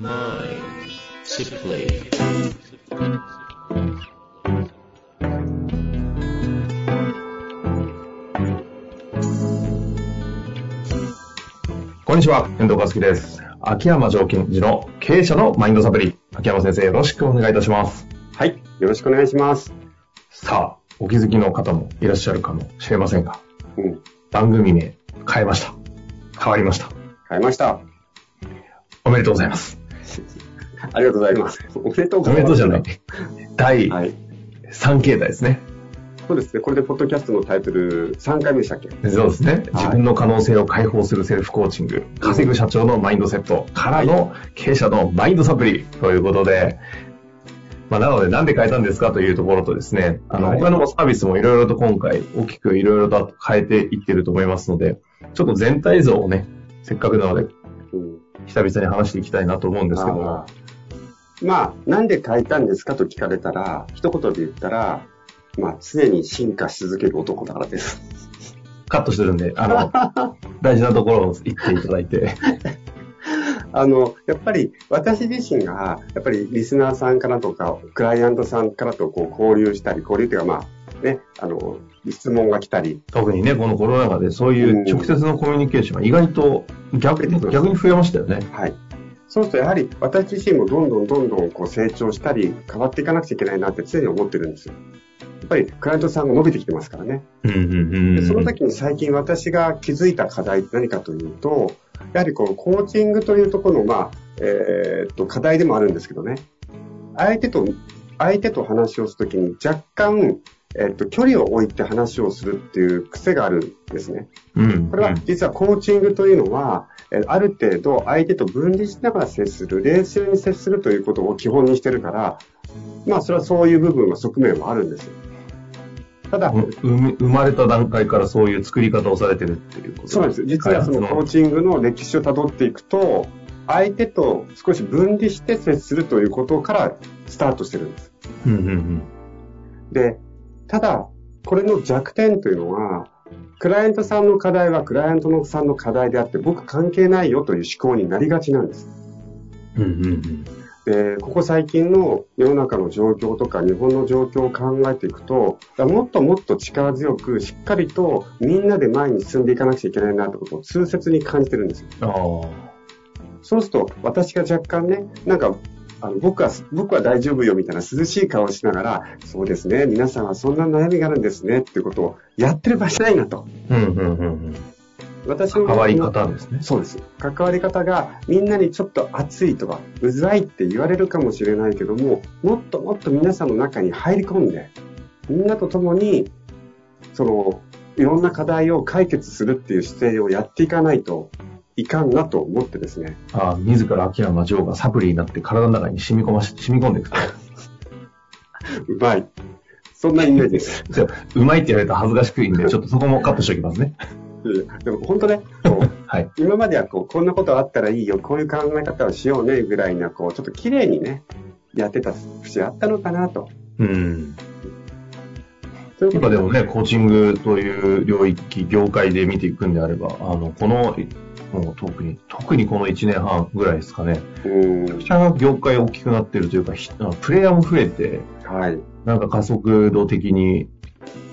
こんにちは、遠藤和樹です。秋山条件時の経営者のマインドサプリ。秋山先生、よろしくお願いいたします。はい。よろしくお願いします。さあ、お気づきの方もいらっしゃるかもしれませんが、うん。番組名変えました。変わりました。変えました。おめでとうございます。ありがとうございます。おめでとうごおめざいます。でとうじゃない。第はい。3形態ですね。そうですね。これでポッドキャストのタイトル3回目でしたっけ？そうですね。はい自分の可能性を解放するセルフコーチング、稼ぐ社長のマインドセットからの経営者のマインドサプリということで、まあ、なのでなんで変えたんですかというところとですね、あの、はい他のサービスもいろいろと今回大きくいろいろと変えていってると思いますので、ちょっと全体像をね、せっかくなのでうん。久々に話していきたいなと思うんですけども。まあ、なんで変えたんですかと聞かれたら、一言で言ったら、まあ、常に進化し続ける男だからです。カットしてるんで、あの、大事なところを言っていただいて、あの、やっぱり私自身が、やっぱりリスナーさんからとか、クライアントさんからとこう交流したり、交流っていうかまあ、ね、あの、質問が来たり、特にね、このコロナ禍でそういう直接のコミュニケーションが意外と逆に逆に増えましたよね。はい。そうするとやはり私自身もどんどんどんどんこう成長したり変わっていかなくちゃいけないなって常に思ってるんですよ。やっぱりクライアントさんが伸びてきてますからね。うんうんうんその時に最近私が気づいた課題って何かというと、やはりこのコーチングというところの、まあ、えーっと、課題でもあるんですけどね。相手と、相手と話をするときに若干、えーっと、距離を置いて話をするっていう癖があるんですね。うんこれは実はコーチングというのは、えーある程度相手と分離しながら接する、冷静に接するということを基本にしてるから、まあそれはそういう部分は側面はあるんですよ。ただ、うん生生まれた段階からそういう作り方をされてるっていうことそうです。実はそのコーチングの歴史をたどっていくと、相手と少し分離して接するということからスタートしてるんです。うんうんうんで、ただ、これの弱点というのは、クライアントさんの課題はクライアントのさんの課題であって、僕関係ないよという思考になりがちなんです。うんうんうんで、ここ最近の世の中の状況とか日本の状況を考えていくと、もっともっと力強くしっかりとみんなで前に進んでいかなくちゃいけないなってことを痛切に感じてるんですよ。ああそうすると私が若干ね、なんか、あの僕は、僕は大丈夫よみたいな涼しい顔をしながら、そうですね、皆さんはそんな悩みがあるんですねっていうことをやってる場合じゃないなと。うんうんうんうん私の関わり方ですね。そうです。関わり方がみんなにちょっと熱いとか、うざいって言われるかもしれないけども、もっともっと皆さんの中に入り込んで、みんなと共に、その、いろんな課題を解決するっていう姿勢をやっていかないといかんなと思ってですね。ああ自ら秋山城がサプリになって体の中に染み込まし、染み込んでいくと。うまい。そんなイメージです。そううまいって言われたら恥ずかしくいいんで、ちょっとそこもカットしておきますね。でも本当ね、はい。今まではこう、こんなことあったらいいよ、こういう考え方をしようね、ぐらいな、こう、ちょっと綺麗にね、やってた節あったのかなと。うん。今でもね、コーチングという領域、業界で見ていくんであれば、あの、この、もう特に、特にこの1年半ぐらいですかね、うん。めちゃくちゃ業界大きくなってるというか、プレイヤーも増えて、はい。なんか加速度的に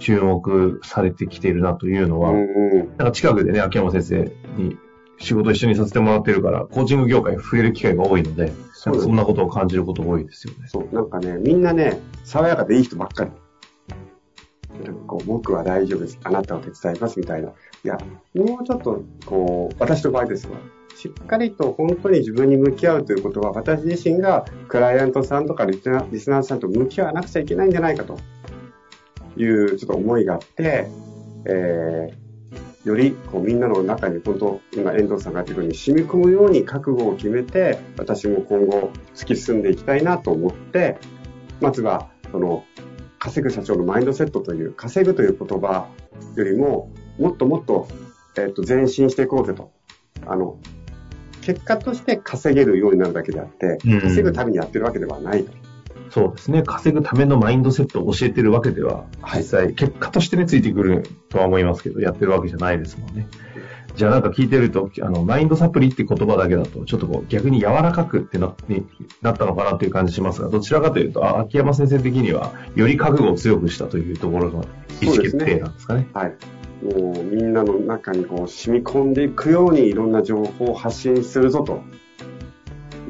注目されてきているなというのは。なんか近くでね、秋山先生に仕事一緒にさせてもらってるから、コーチング業界に触れる機会が多いので、そんなことを感じることが多いですよね。そう、なんかね、みんなね、爽やかでいい人ばっかり。なんかこう僕は大丈夫です。あなたを手伝いますみたいな。いや、もうちょっと、こう、私の場合ですわ。しっかりと本当に自分に向き合うということは、私自身がクライアントさんとかリスナーリスナーさんと向き合わなくちゃいけないんじゃないかというちょっと思いがあって、えー、よりこうみんなの中に本当、今遠藤さんが言ってるように染み込むように覚悟を決めて、私も今後突き進んでいきたいなと思って、まずは、その、稼ぐ社長のマインドセットという、稼ぐという言葉よりも、もっともっと、えっ、と、前進していこうぜと。あの、結果として稼げるようになるだけであって、うん稼ぐためにやってるわけではないと。そうですね。稼ぐためのマインドセットを教えてるわけでは、はい実際、結果としてね、ついてくるとは思いますけど、やってるわけじゃないですもんね。じゃあなんか聞いてると、あの、マインドサプリって言葉だけだと、ちょっとこう逆に柔らかくってなになったのかなという感じしますが、どちらかというと、あ秋山先生的には、より覚悟を強くしたというところの意思決定なんですかね。はい。もうみんなの中にこう染み込んでいくようにいろんな情報を発信するぞと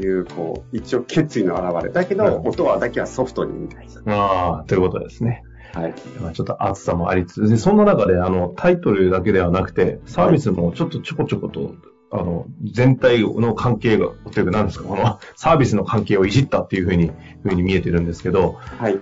いう、こう、一応決意の表れ。だけど、うん音はだけはソフトにみたいな。ああ、ということですね。はい。まあちょっと熱さもありつつ、で、そんな中で、あの、タイトルだけではなくて、サービスもちょっとちょこちょこと、あの、全体の関係が、というか何ですか、このサービスの関係をいじったっていうふうに、ふうに見えてるんですけど、はい。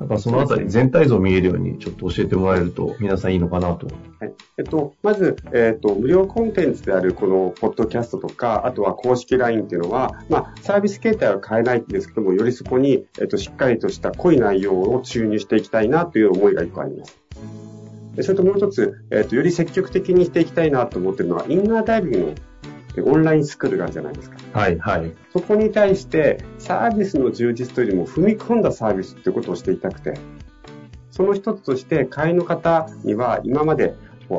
なんかそのあたり全体像見えるようにちょっと教えてもらえると皆さんいいのかなと。はい。えっと、まず、えっと、無料コンテンツであるこのポッドキャストとか、あとは公式 LINE っていうのは、まあ、サービス形態は変えないんですけども、よりそこに、えっと、しっかりとした濃い内容を注入していきたいなという思いが一個あります。でそれともう一つ、えっと、より積極的にしていきたいなと思ってるのは、インナーダイビングのえオンラインスクールがあるじゃないですか。はい、はい。そこに対して、サービスの充実というよりも踏み込んだサービスっていうことをしていたくて、その一つとして、会員の方には今まで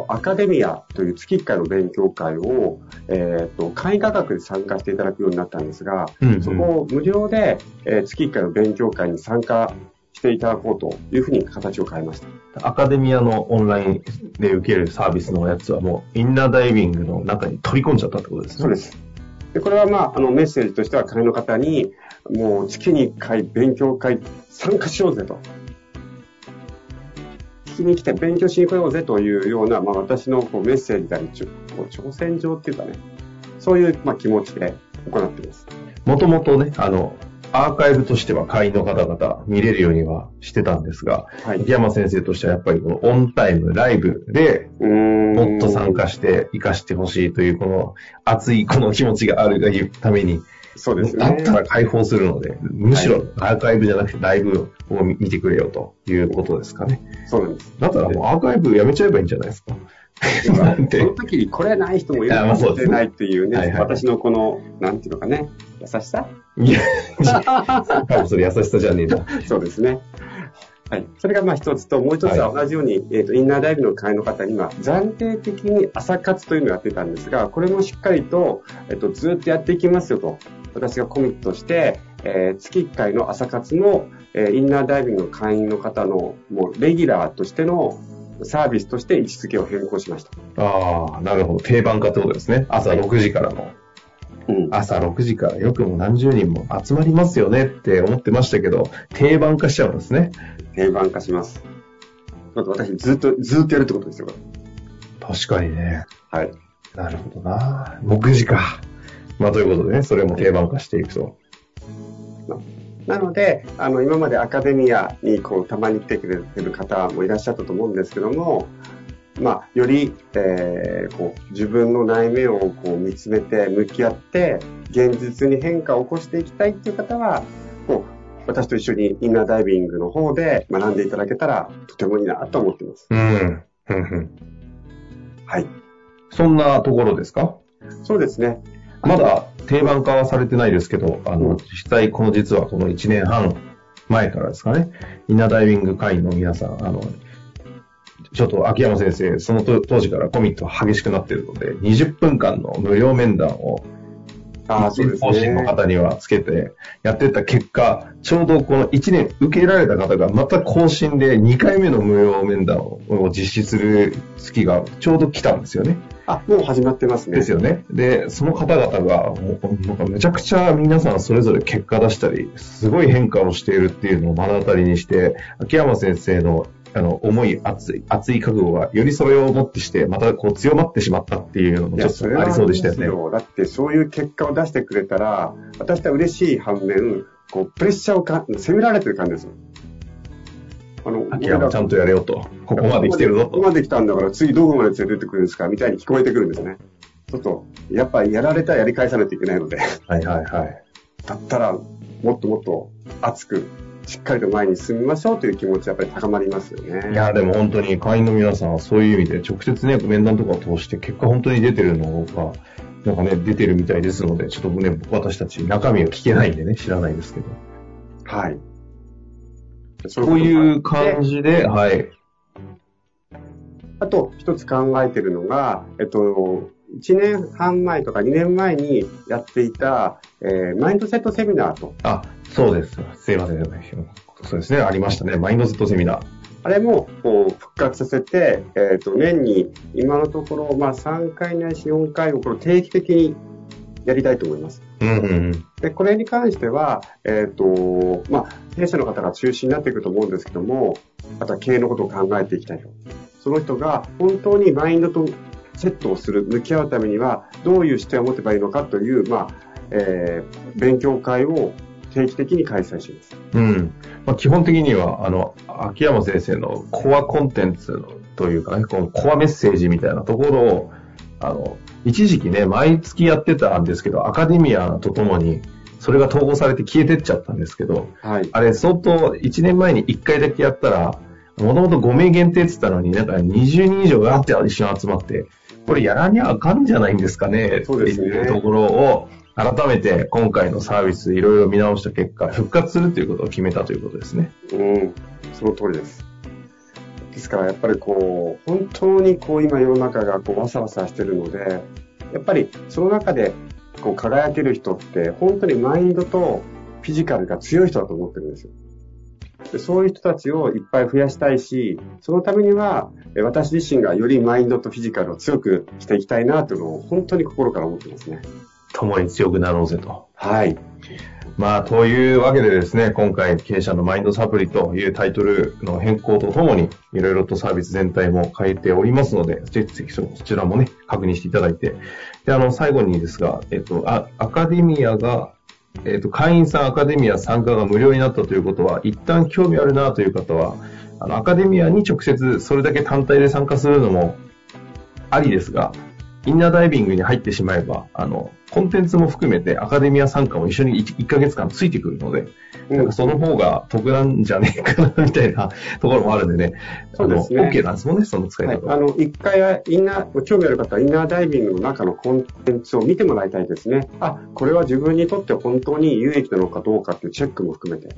アカデミアという月1回の勉強会を、えっ、と、会員価格で参加していただくようになったんですが、うんうんそこを無料で、えー月1回の勉強会に参加していただこうというふうに形を変えました。アカデミアのオンラインで受けるサービスのやつはもうインナーダイビングの中に取り込んじゃったってことですね。そうです。で、これはまあ、あの、メッセージとしては会員の方に、もう月に1回勉強会参加しようぜと。聞きに来て勉強しに来ようぜというような、まあ私のこうメッセージであり、挑戦状っていうかね、そういうまあ気持ちで行っています。もともとね、あの、アーカイブとしては会員の方々見れるようにはしてたんですが、はい。秋山先生としてはやっぱりこのオンタイム、ライブでもっと参加して活かしてほしいというこの熱いこの気持ちがあるがゆために、そうですね。だったら解放するので、むしろアーカイブじゃなくてライブを見てくれよということですかね。そうなんです。だったらもうアーカイブやめちゃえばいいんじゃないですか。その時にこれない人もいるかもしれないっていうね、私のこの、なんていうのかね、優しさ？いや、それ優しさじゃねえな。そうですね。はい。それがまあ一つと、もう一つは同じように、えっ、と、インナーダイブの会の方には、暫定的に朝活というのをやってたんですが、これもしっかりと、えっ、と、ずっとやっていきますよと、私がコミットして、えー月1回の朝活の、えーインナーダイビングの会員の方の、もう、レギュラーとしてのサービスとして位置づけを変更しました。ああ、なるほど。定番化ってことですね。朝6時からの。うん。朝6時からよくも何十人も集まりますよねって思ってましたけど、定番化しちゃうんですね。定番化します。だって私ずっと、ずっとやるってことですよ。こ確かにね。れはい。なるほどな。6時か。まあ、ということでね、それも定番化していくと。なので、あの、今までアカデミアにこう、たまに来てくれてる方もいらっしゃったと思うんですけども、まあ、より、えーこう、自分の内面をこう見つめて、向き合って、現実に変化を起こしていきたいっていう方は、こう、私と一緒にインナーダイビングの方で学んでいただけたら、とてもいいなと思っています。うん。はい。そんなところですか？そうですね。まだ定番化はされてないですけど、あの、うん実際この実はこの1年半前からですかね、インナーダイビング会員の皆さん、あの、ちょっと秋山先生、その当当時からコミットが激しくなっているので、20分間の無料面談をああ、そうです講師のね。方にはつけてやってった結果、ちょうどこの1年受けられた方がまた更新で2回目の無料面談を実施する月がちょうど来たんですよね。あ、もう始まってますね。ですよね。で、その方々が、もう、なんかめちゃくちゃ皆さんそれぞれ結果出したり、すごい変化をしているっていうのを目の当たりにして、秋山先生の、あの、思い、熱い、熱い覚悟が、よりそれをもってして、またこう強まってしまったっていうのもちょっとありそうでしたよね。ありますだって、そういう結果を出してくれたら、私は嬉しい反面、こう、プレッシャーをか、責められてる感じですよ。あの、秋山ちゃんとやれよと。ここまで来てるぞことこ。まで来たんだから、次どこまで連れてってくるんですかみたいに聞こえてくるんですね。ちょっと、やっぱりやられたらやり返さないといけないので、はいはいはい。だったら、もっともっと熱く、しっかりと前に進みましょうという気持ちはやっぱり高まりますよね。いや、でも本当に会員の皆さんはそういう意味で直接ね、面談とかを通して結果本当に出てるのが、なんかね、出てるみたいですので、ちょっとね、私たち中身を聞けないんでね、知らないですけど。はい。こういう感じで、はい。あと、一つ考えてるのが、えっと、1年半前とか2年前にやっていた、えーマインドセットセミナーと、あ、そうです。すいません。そうですね。ありましたね。マインドセットセミナー。あれもこう復活させて、えっと年に今のところ、まあ、3回ないし4回をこれ定期的にやりたいと思います。うんうんうん。で、これに関しては、えっ、と、まあ、経営者の方が中心になっていくと思うんですけども、あとは経営のことを考えていきたいと。その人が本当にマインドとセットをする、向き合うためには、どういう視点を持てばいいのかという、まあ、えー勉強会を定期的に開催します。うん。まあ、基本的には、あの、秋山先生のコアコンテンツというかね、このコアメッセージみたいなところを、あの、一時期ね、毎月やってたんですけど、アカデミアとともに、それが統合されて消えてっちゃったんですけど、はい。あれ相当1年前に1回だけやったら、もともと5名限定って言ったのに、なんか20人以上がって一緒に集まって、これやらにゃあかんじゃないんですかね、そうですねっていうところを、改めて今回のサービスいろいろ見直した結果、復活するということを決めたということですね。うん、その通りです。ですからやっぱりこう、本当にこう今世の中がこうわさわさしてるので、やっぱりその中でこう輝ける人って本当にマインドとフィジカルが強い人だと思ってるんですよ。でそういう人たちをいっぱい増やしたいし、そのためにはえ私自身がよりマインドとフィジカルを強くしていきたいなというのを本当に心から思ってますね。共に強くなろうぜと。はい。まあ、というわけでですね、今回、経営者のマインドサプリというタイトルの変更とともに、いろいろとサービス全体も変えておりますので、ぜひぜひそちらもね、確認していただいて。で、あの、最後にですが、えっと、あアカデミアが、えっと、会員さんアカデミア参加が無料になったということは、一旦興味あるなという方は、あの、アカデミアに直接それだけ単体で参加するのもありですが、インナーダイビングに入ってしまえば、あの、コンテンツも含めてアカデミア参加も一緒に 1, ヶ月間ついてくるので、なんかその方が得なんじゃねえかな、みたいなところもあるんでね。そうですね OK なんですもんね、その使いはい、方は。あの、一回はインナー、興味ある方はインナーダイビングの中のコンテンツを見てもらいたいですね。あ、これは自分にとって本当に有益なのかどうかっていうチェックも含めて。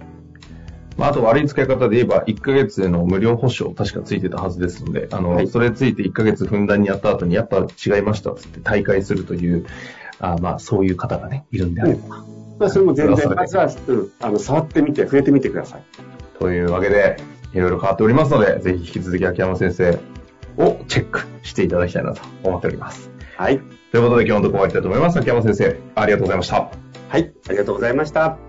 まあ、あと悪い使い方で言えば、1ヶ月の無料保証確かついてたはずですので、あの、はいそれついて1ヶ月ふんだんにやった後に、やっぱ違いましたっつって大会するという、あまあ、そういう方がね、いるんであれば。まあ、それも全然、まずは、うん、あの、触ってみて、触れてみてください。というわけで、いろいろ変わっておりますので、ぜひ引き続き秋山先生をチェックしていただきたいなと思っております。はい。ということで今日のところ終わりたいと思います。秋山先生、ありがとうございました。はい。ありがとうございました。